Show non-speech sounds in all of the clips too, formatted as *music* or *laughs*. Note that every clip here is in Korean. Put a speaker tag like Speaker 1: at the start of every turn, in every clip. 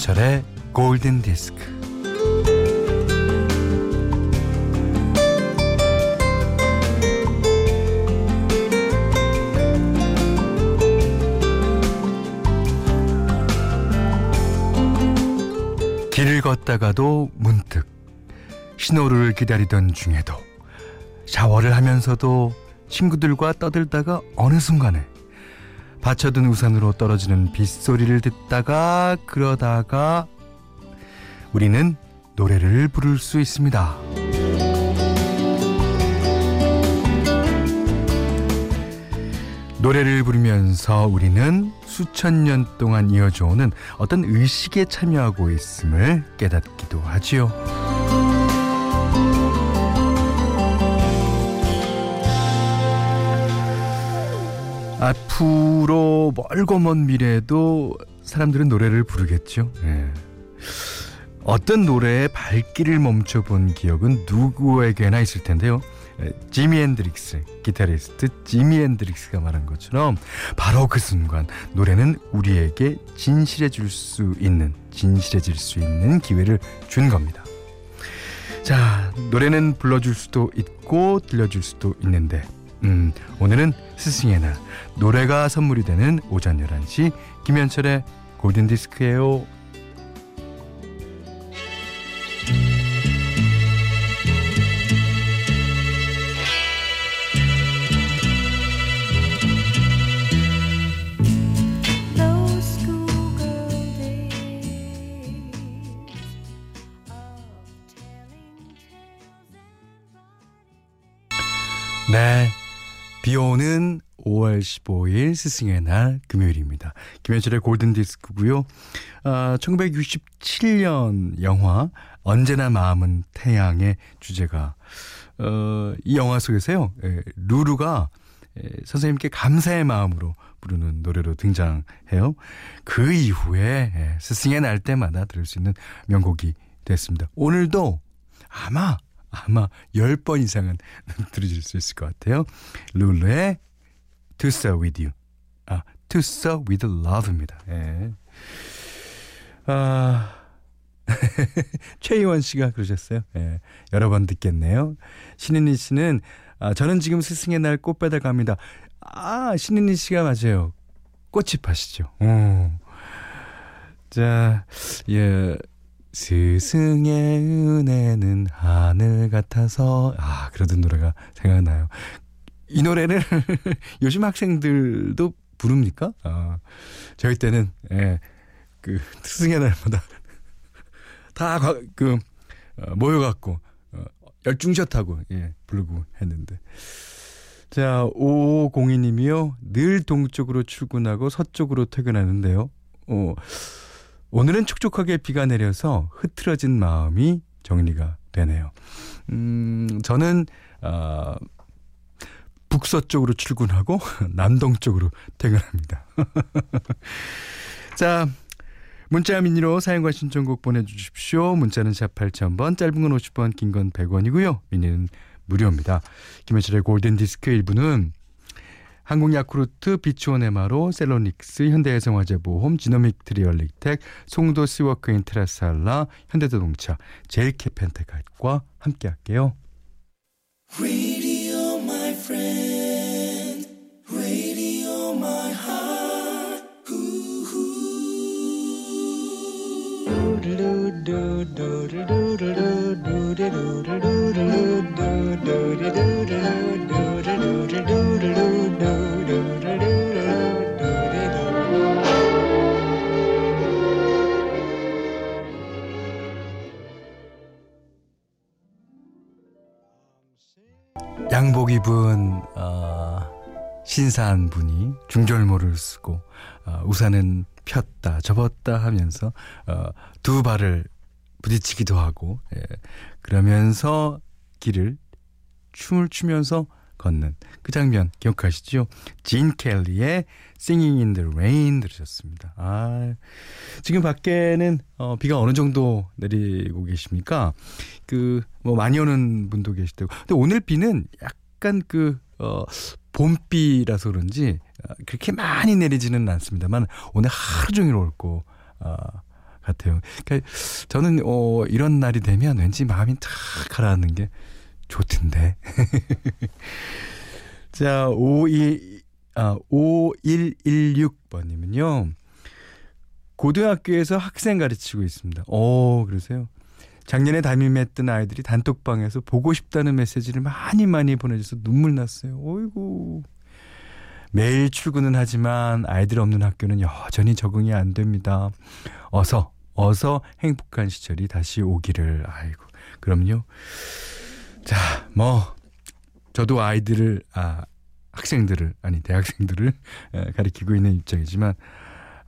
Speaker 1: 김현철의 골든 디스크. 길을 걷다가도 문득 신호를 기다리던 중에도 샤워를 하면서도 친구들과 떠들다가 어느 순간에 받쳐둔 우산으로 떨어지는 빗소리를 듣다가 그러다가 우리는 노래를 부를 수 있습니다. 노래를 부르면서 우리는 수천 년 동안 이어져 오는 어떤 의식에 참여하고 있음을 깨닫기도 하지요. 앞으로 멀고 먼 미래에도 사람들은 노래를 부르겠죠. 네. 어떤 노래의 발길을 멈춰본 기억은 누구에게나 있을 텐데요. 지미 앤드릭스, 기타리스트 지미 앤드릭스가 말한 것처럼 바로 그 순간 노래는 우리에게 진실해질 수 있는, 진실해질 수 있는 기회를 준 겁니다. 자, 노래는 불러줄 수도 있고 들려줄 수도 있는데 음, 오늘은 스승의 날 노래가 선물이 되는 오전 11시 김현철의 골든디스크예요. 네. 비 오는 5월 15일 스승의 날 금요일입니다. 김현철의 골든 디스크고요. 아, 1967년 영화 언제나 마음은 태양의 주제가 어, 이 영화 속에서요. 예, 루루가 예, 선생님께 감사의 마음으로 부르는 노래로 등장해요. 그 이후에 예, 스승의 날 때마다 들을 수 있는 명곡이 됐습니다. 오늘도 아마 아마 10번 이상은 *laughs* 들으실 수 있을 것 같아요. 룰루의 To Sir With You. 아, To Sir With Love입니다. 예. 아, *laughs* 최희원 씨가 그러셨어요. 예. 여러 번 듣겠네요. 신인희 씨는 아, 저는 지금 스승의 날 꽃배달 갑니다. 아, 신인희 씨가 맞아요. 꽃이 파시죠. 어. 자, 예. 스승의 은혜는 하늘 같아서 아 그러던 노래가 생각나요. 이 노래를 *laughs* 요즘 학생들도 부릅니까? 아 저희 때는 예, 그 스승의 날마다 *laughs* 다그 어, 모여갖고 어, 열중샷하고 예 부르고 했는데 자 5502님이요 늘 동쪽으로 출근하고 서쪽으로 퇴근하는데요. 어. 오늘은 촉촉하게 비가 내려서 흐트러진 마음이 정리가 되네요. 음, 저는, 어, 북서쪽으로 출근하고 *laughs* 남동쪽으로 퇴근합니다. *laughs* 자, 문자 미니로 사용과 신청곡 보내주십시오. 문자는 샵 8000번, 짧은 건 50번, 긴건 100원이고요. 미니는 무료입니다. 김현철의 골든디스크 1부는 한국 야쿠르트, 비추온 에마로, 셀로닉스, 현대해성화재보험, 지노믹 트리얼릭텍, 송도 시워크인 테라살라, 현대자동차, 제일캐펜테갈과 함께할게요. Radio, 양복 입은 어, 신사한 분이 중절모를 쓰고 어, 우산은 폈다 접었다 하면서 어, 두 발을 부딪히기도 하고 예, 그러면서 길을 춤을 추면서 걷는 그 장면 기억하시죠? 진 켈리의 Singing in the Rain 들으셨습니다. 아, 지금 밖에는 어, 비가 어느 정도 내리고 계십니까? 그 뭐 많이 오는 분도 계시다고. 근데 오늘 비는 약간 그 어, 봄비라서 그런지 어, 그렇게 많이 내리지는 않습니다만 오늘 하루 종일 올 거. 어, 같아요. 그러니까 저는 어 이런 날이 되면 왠지 마음이 탁 가라앉는 게 좋던데. *laughs* 자, 52, 아, 5116번님은요. 고등학교에서 학생 가르치고 있습니다. 오, 그러세요? 작년에 담임했던 아이들이 단톡방에서 보고 싶다는 메시지를 많이 많이 보내줘서 눈물 났어요. 어이구. 매일 출근은 하지만 아이들 없는 학교는 여전히 적응이 안 됩니다. 어서, 어서 행복한 시절이 다시 오기를. 아이고. 그럼요. 자, 뭐, 저도 아이들을, 아, 학생들을, 아니, 대학생들을 가리키고 있는 입장이지만,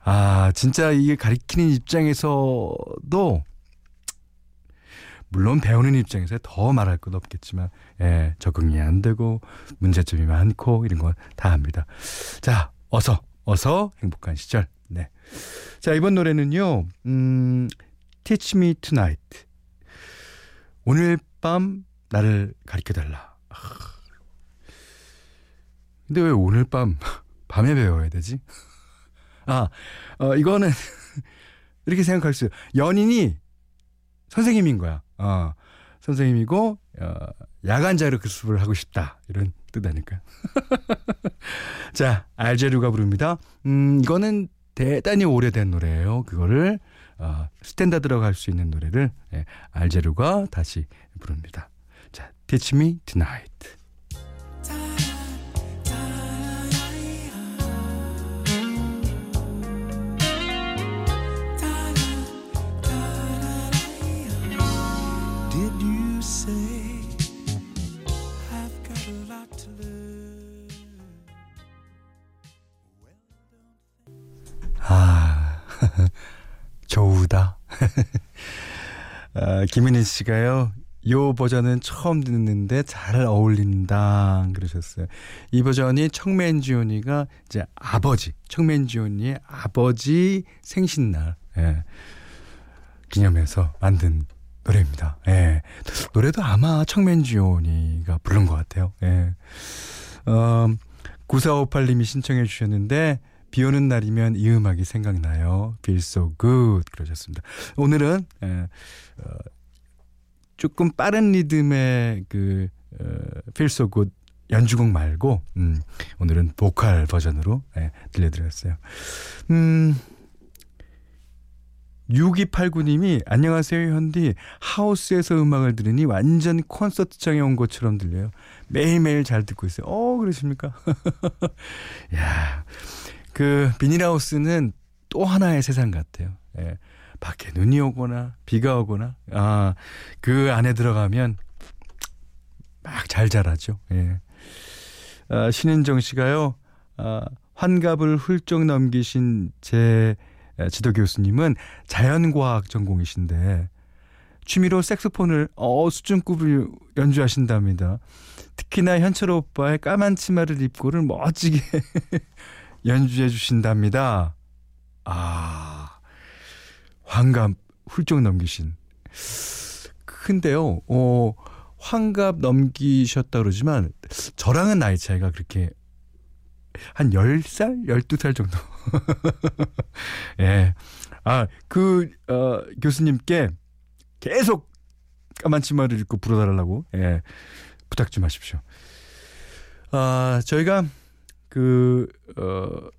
Speaker 1: 아, 진짜 이게 가리키는 입장에서도 물론 배우는 입장에서 더 말할 것 없겠지만 예, 적응이 안 되고 문제점이 많고 이런 건 다 합니다. 자, 어서 어서 행복한 시절. 네. 자, 이번 노래는요. 음, Teach Me Tonight. 오늘 밤 나를 가르쳐 달라. 근데 왜 오늘 밤 *laughs* 밤에 배워야 되지? *laughs* 아, 어, 이거는 *laughs* 이렇게 생각할 수. 연인이 선생님인 거야. 어, 선생님이고 어, 야간 자율학습을 하고 싶다 이런 뜻 아닐까? *laughs* 자, 알제루가 부릅니다. 음, 이거는 대단히 오래된 노래예요. 그거를 어, 스탠다드라고 할 수 있는 노래를 예, 알제루가 다시 부릅니다. 자, Teach Me Tonight. 조우다. *laughs* 아, 김은희 씨가요. 요 버전은 처음 듣는데 잘 어울린다 그러셨어요. 이 버전이 청맨지온이가 이제 아버지 청맨지온이의 아버지 생신날 예, 기념해서 만든 노래입니다. 예. 노래도 아마 청맨지온이가 부른 것 같아요. 예. 어, 9458님이 신청해 주셨는데 비 오는 날이면 이 음악이 생각나요. Feel so good. 그러셨습니다. 오늘은, 에, 어, 조금 빠른 리듬의 그, 어, Feel so good 연주곡 말고, 음, 오늘은 보컬 버전으로, 예, 들려드렸어요. 음, 6289님이 안녕하세요 현디 하우스에서 음악을 들으니 완전 콘서트장에 온 것처럼 들려요. 매일매일 잘 듣고 있어요. 어 그러십니까? *laughs* 야 그 비닐하우스는 또 하나의 세상 같아요. 예. 밖에 눈이 오거나 비가 오거나 아 그 안에 들어가면 막 잘 자라죠. 예. 아, 신은정 씨가요. 아, 환갑을 훌쩍 넘기신 제 지도 교수님은 자연과학 전공이신데 취미로 색소폰을 어 수준급을 연주하신답니다. 특히나 현철 오빠의 까만 치마를 입고를 멋지게 *laughs* 연주해 주신답니다. 아, 환갑 훌쩍 넘기신. 근데요, 어, 환갑 넘기셨다 그러지만 저랑은 나이 차이가 그렇게 한 10살, 12살 정도. *laughs* 예. 아, 그, 어, 교수님께 계속 까만 치마를 입고 불어달라고, 예. 부탁 좀 하십시오. 아, 저희가 그, 어,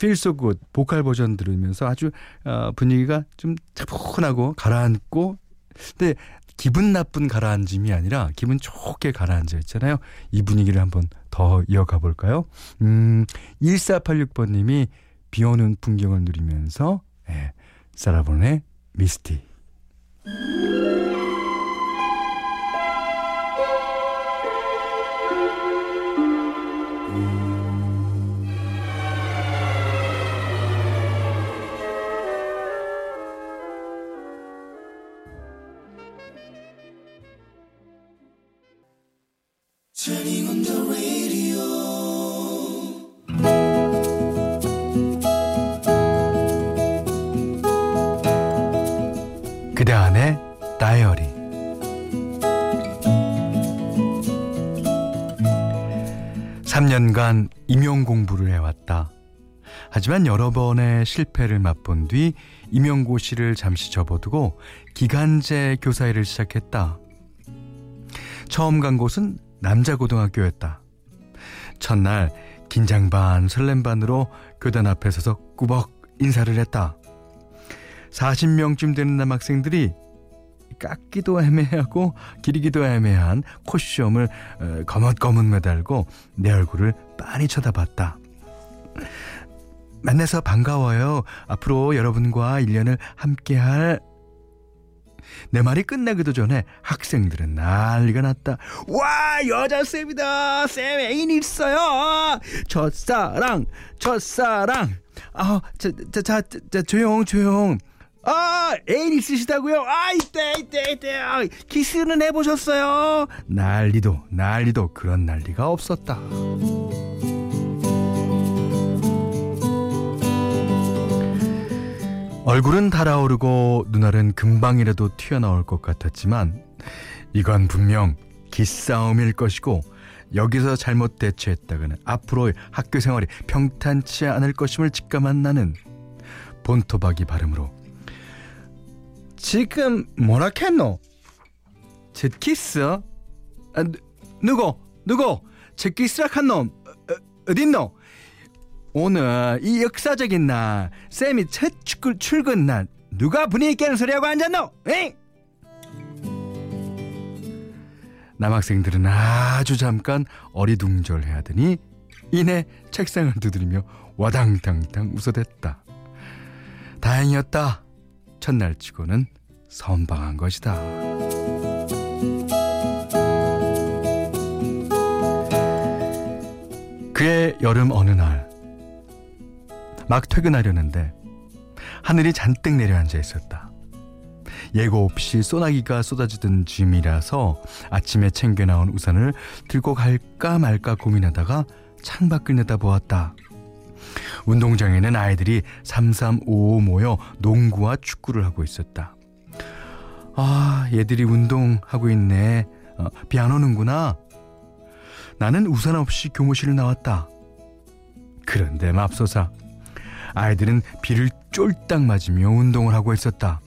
Speaker 1: So Good 보컬 버전 들으면서 아주 어, 분위기가 좀 차분하고 가라앉고 근데 기분 나쁜 가라앉음이 아니라 기분 좋게 가라앉아 있잖아요. 이 분위기를 한번 더 이어가 볼까요? 음, 1486번 님이 비 오는 풍경을 누리면서 예, 사라본의 미스티. 그대 안의 다이어리. (3년간) 임용 공부를 해왔다. 하지만 여러 번의 실패를 맛본 뒤 임용고시를 잠시 접어두고 기간제 교사 일을 시작했다. 처음 간 곳은 남자 고등학교였다. 첫날 긴장 반 설렘 반으로 교단 앞에 서서 꾸벅 인사를 했다. 40명쯤 되는 남학생들이 깎기도 애매하고 기리기도 애매한 코시험을 어, 거뭇거뭇 매달고 내 얼굴을 빤히 쳐다봤다. 만나서 반가워요. 앞으로 여러분과 1년을 함께할 내 말이 끝나기도 전에 학생들은 난리가 났다. 와 여자 쌤이다. 쌤 애인 있어요. 첫사랑 첫사랑. 자, 조용 조용. 아 애인 있으시다고요? 아 이때 이때 이때 아, 키스는 해보셨어요? 난리도 난리도 그런 난리가 없었다. 얼굴은 달아오르고 눈알은 금방이라도 튀어나올 것 같았지만 이건 분명 기싸움일 것이고 여기서 잘못 대처했다가는 앞으로 학교 생활이 평탄치 않을 것임을 직감한 나는 본토박이 발음으로 지금 뭐라 했노? 제 키스? 아, 누구? 누구? 제 키스라 한 놈? 어, 어딨노? 오늘 이 역사적인 날 쌤이 첫 출근 날 누가 분위기 깨는 소리하고 앉았노? 에 남학생들은 아주 잠깐 어리둥절해하더니 이내 책상을 두드리며 와당탕탕 웃어댔다. 다행이었다. 첫날 치고는 선방한 것이다. 그의 여름 어느 날 막 퇴근하려는데 하늘이 잔뜩 내려앉아 있었다. 예고 없이 소나기가 쏟아지던 짐이라서 아침에 챙겨 나온 우산을 들고 갈까 말까 고민하다가 창밖을 내다보았다. 운동장에는 아이들이 3355 모여 농구와 축구를 하고 있었다. 아, 얘들이 운동하고 있네. 어, 비안 오는구나. 나는 우산 없이 교무실을 나왔다. 그런데 맙소사. 아이들은 비를 쫄딱 맞으며 운동을 하고 있었다.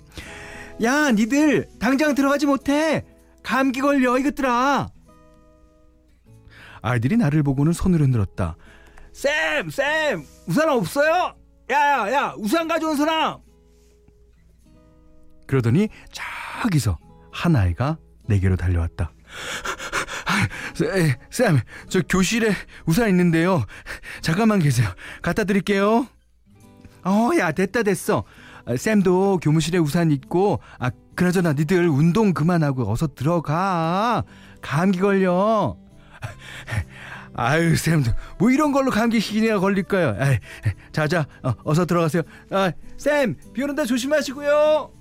Speaker 1: 야, 니들 당장 들어가지 못해. 감기 걸려 이것들아. 아이들이 나를 보고는 손을 흔들었다. 쌤, 쌤, 우산 없어요? 야, 야, 야, 우산 가져온 사람. 그러더니 저기서 한 아이가 내게로 달려왔다. 쌤, 저 교실에 우산 있는데요. 잠깐만 계세요. 갖다 드릴게요. 어, 야, 됐다 됐어. 쌤도 교무실에 우산 있고, 아, 그나저나 니들 운동 그만하고 어서 들어가. 감기 걸려. *laughs* 아유, 쌤, 뭐 이런 걸로 감기 시기나 걸릴까요? 아이, 자 자, 어, 어서 들어가세요. 아, 쌤, 비 오는데 조심하시고요.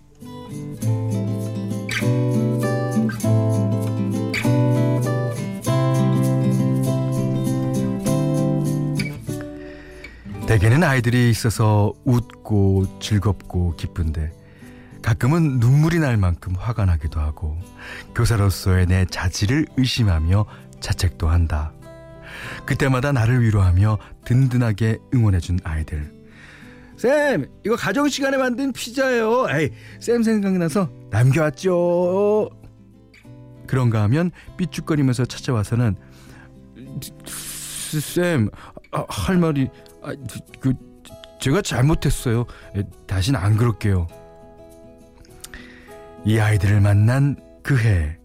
Speaker 1: 대개는 아이들이 있어서 웃고 즐겁고 기쁜데 가끔은 눈물이 날 만큼 화가 나기도 하고 교사로서의 내 자질을 의심하며 자책도 한다. 그때마다 나를 위로하며 든든하게 응원해준 아이들. 쌤, 이거 가정 시간에 만든 피자예요. 에이, 쌤 생각나서 남겨왔죠. 그런가 하면 삐죽거리면서 찾아와서는 쌤, 아, 할 말이 아, 그 제가 잘못했어요. 다신 안 그럴게요. 이 아이들을 만난 그 해,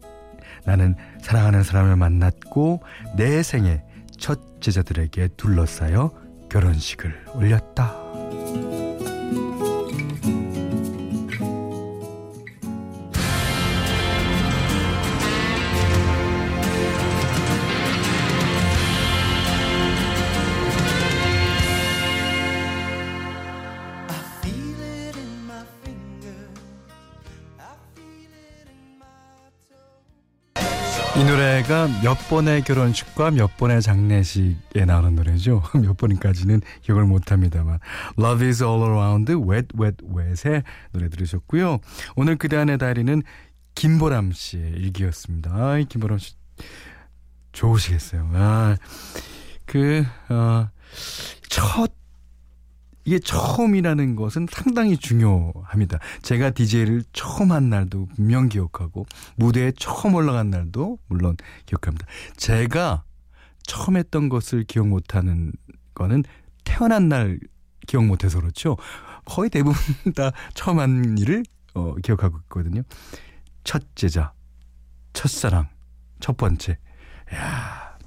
Speaker 1: 나는 사랑하는 사람을 만났고 내 생에 첫 제자들에게 둘러싸여 결혼식을 올렸다. 노래가 몇 번의 결혼식과 몇 번의 장례식에 나오는 노래죠. *laughs* 몇 번까지는 기억을 못합니다만 Love is all around wet wet wet의 노래 들으셨고요. 오늘 그대안의 다리는 김보람 씨의 일기였습니다. 아, 김보람 씨 좋으시겠어요. 아, 그, 어, 첫 이게 처음이라는 것은 상당히 중요합니다. 제가 DJ를 처음 한 날도 분명 기억하고 무대에 처음 올라간 날도 물론 기억합니다. 제가 처음 했던 것을 기억 못하는 거는 태어난 날 기억 못해서 그렇죠. 거의 대부분 *laughs* 다 처음 한 일을 어, 기억하고 있거든요. 첫 제자, 첫사랑, 첫 번째. 야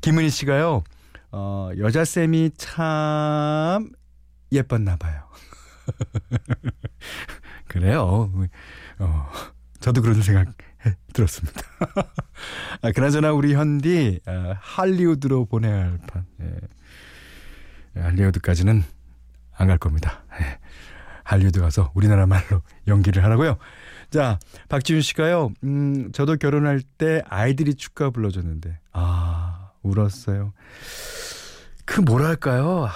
Speaker 1: 김은희 씨가요. 어, 여자쌤이 참 예뻤나 봐요. *laughs* 그래요. 어, 저도 그런 생각 들었습니다. *laughs* 아, 그나저나 우리 현디 아, 할리우드로 보내야 할 판. 예. 예 할리우드까지는 안 갈 겁니다. 예. 할리우드 가서 우리나라 말로 연기를 하라고요. 자, 박지윤 씨가요. 음, 저도 결혼할 때 아이들이 축가 불러줬는데 아, 울었어요. 그 뭐랄까요?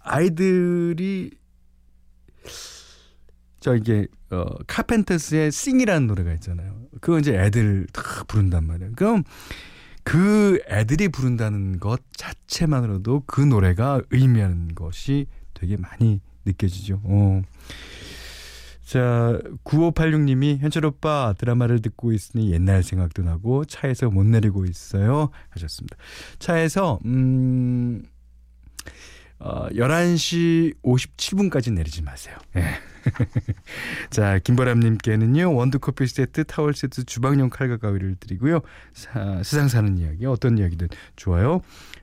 Speaker 1: 아이들이 저 이게 어 카펜터스의 싱이라는 노래가 있잖아요. 그거 이제 애들 다 부른단 말이에요. 그럼 그 애들이 부른다는 것 자체만으로도 그 노래가 의미하는 것이 되게 많이 느껴지죠. 어. 자, 9586님이 현철 오빠 드라마를 듣고 있으니 옛날 생각도 나고 차에서 못 내리고 있어요. 하셨습니다. 차에서, 음, 어, 11시 57분까지 내리지 마세요. 예. *laughs* 자, 김보람님께는요, 원두커피 세트, 타월 세트, 주방용 칼과 가위를 드리고요. 사, 세상 사는 이야기, 어떤 이야기든 좋아요.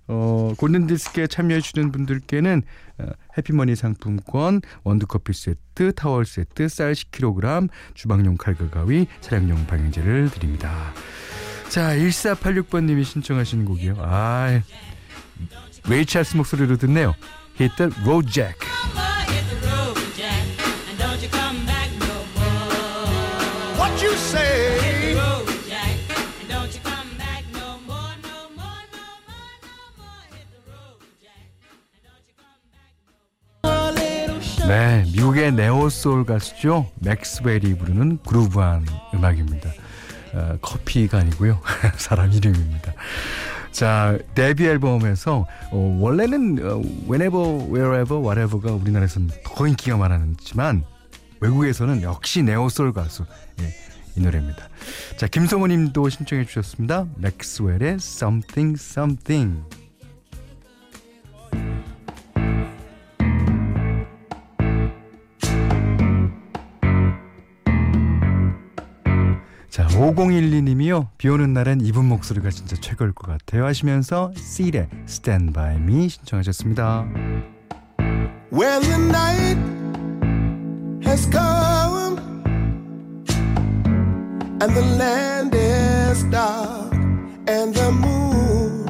Speaker 1: 어, 골든디스크에 참여해주시는 분들께는 어, 해피머니 상품권, 원두커피 세트, 타월 세트, 쌀 10kg, 주방용 칼과 가위, 차량용 방향제를 드립니다. 자, 1486번님이 신청하시는 곡이요. 아, 레이 찰스 목소리로 듣네요. Hit the road jack. you say. 네, 미국의 neo soul 가수죠. 맥스웰이 부르는 groove한 음악입니다. 어, 커피가 아니고요. *laughs* 사람 이름입니다. 자, 데뷔 앨범에서 어, 원래는 어, Whenever, Wherever, Whatever가 우리나라에서는 더 인기가 많았지만 외국에서는 역시 네오솔 가수 예, 이 노래입니다. 자, 김성호 님도 신청해 주셨습니다. 맥스웰의 Something Something. 5012님이요. 비 오는 날엔 이분 목소리가 진짜 최고일 것 같아요. 하시면서 C의 Stand By Me 신청하셨습니다. When the night has come and the land is dark and the moon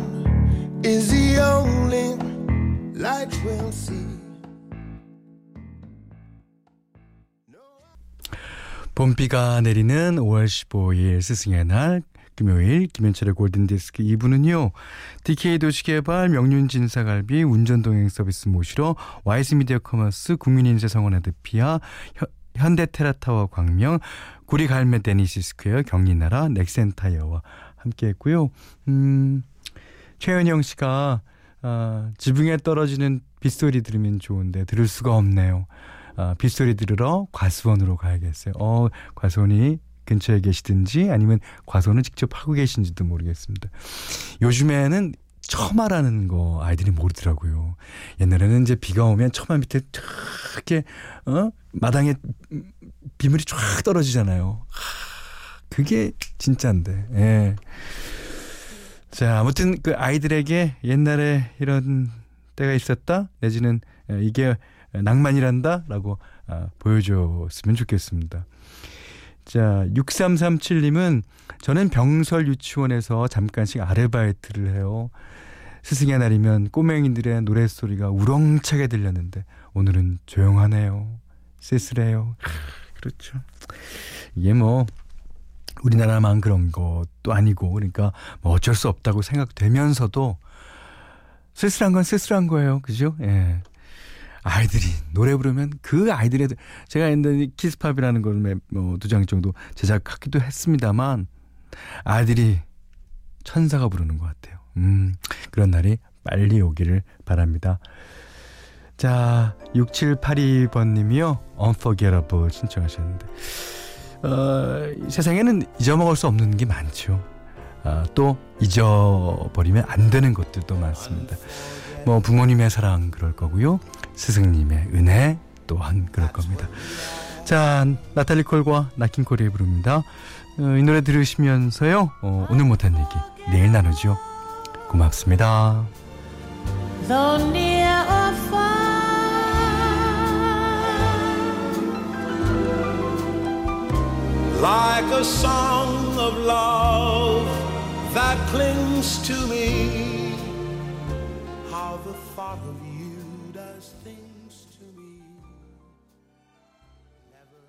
Speaker 1: is the only light we'll see. 봄비가 내리는 5월 15일 스승의 날 금요일 김현철의 골든디스크 2부는요. DK 도시개발 명륜진사갈비 운전동행 서비스 모시러 와이스미디어 커머스 국민인재성원 에드피아 현대테라타워 광명 구리갈매 데니시 스퀘어 경리나라 넥센타이어와 함께했고요. 음, 최은영 씨가 아, 지붕에 떨어지는 빗소리 들으면 좋은데 들을 수가 없네요. 아, 빗소리 들으러 과수원으로 가야겠어요. 어, 과수원이 근처에 계시든지 아니면 과수원을 직접 하고 계신지도 모르겠습니다. 요즘에는 처마라는 거 아이들이 모르더라고요. 옛날에는 이제 비가 오면 처마 밑에 이렇게 어 마당에 비물이 쫙 떨어지잖아요. 그게 진짜인데. 예. 자, 아무튼 그 아이들에게 옛날에 이런 때가 있었다 내지는 이게 낭만이란다라고 아, 보여줬으면 좋겠습니다. 자, 6337님은 저는 병설 유치원에서 잠깐씩 아르바이트를 해요. 스승의 날이면 꼬맹이들의 노랫소리가 우렁차게 들렸는데 오늘은 조용하네요. 쓸쓸해요. 그렇죠. 이게 뭐 우리나라만 그런 것도 아니고 그러니까 뭐 어쩔 수 없다고 생각되면서도 쓸쓸한 건 쓸쓸한 거예요. 그죠? 예. 아이들이 노래 부르면 그 아이들의 제가 옛날에 키스팝이라는 걸뭐두장 정도 제작하기도 했습니다만 아이들이 천사가 부르는 것 같아요. 음, 그런 날이 빨리 오기를 바랍니다. 자, 6782번님이요. Unforgettable 신청하셨는데. 어, 세상에는 잊어먹을 수 없는 게 많죠. 아, 또 잊어버리면 안 되는 것들도 많습니다. 뭐 부모님의 사랑 그럴 거고요. 스승님의 은혜 또한 그럴 겁니다. 자, 나탈리 콜과 나킨콜이 부릅니다. 어, 이 노래 들으시면서요. 어, 오늘 못한 얘기 내일 나누죠. 고맙습니다. like a song of love that clings to me.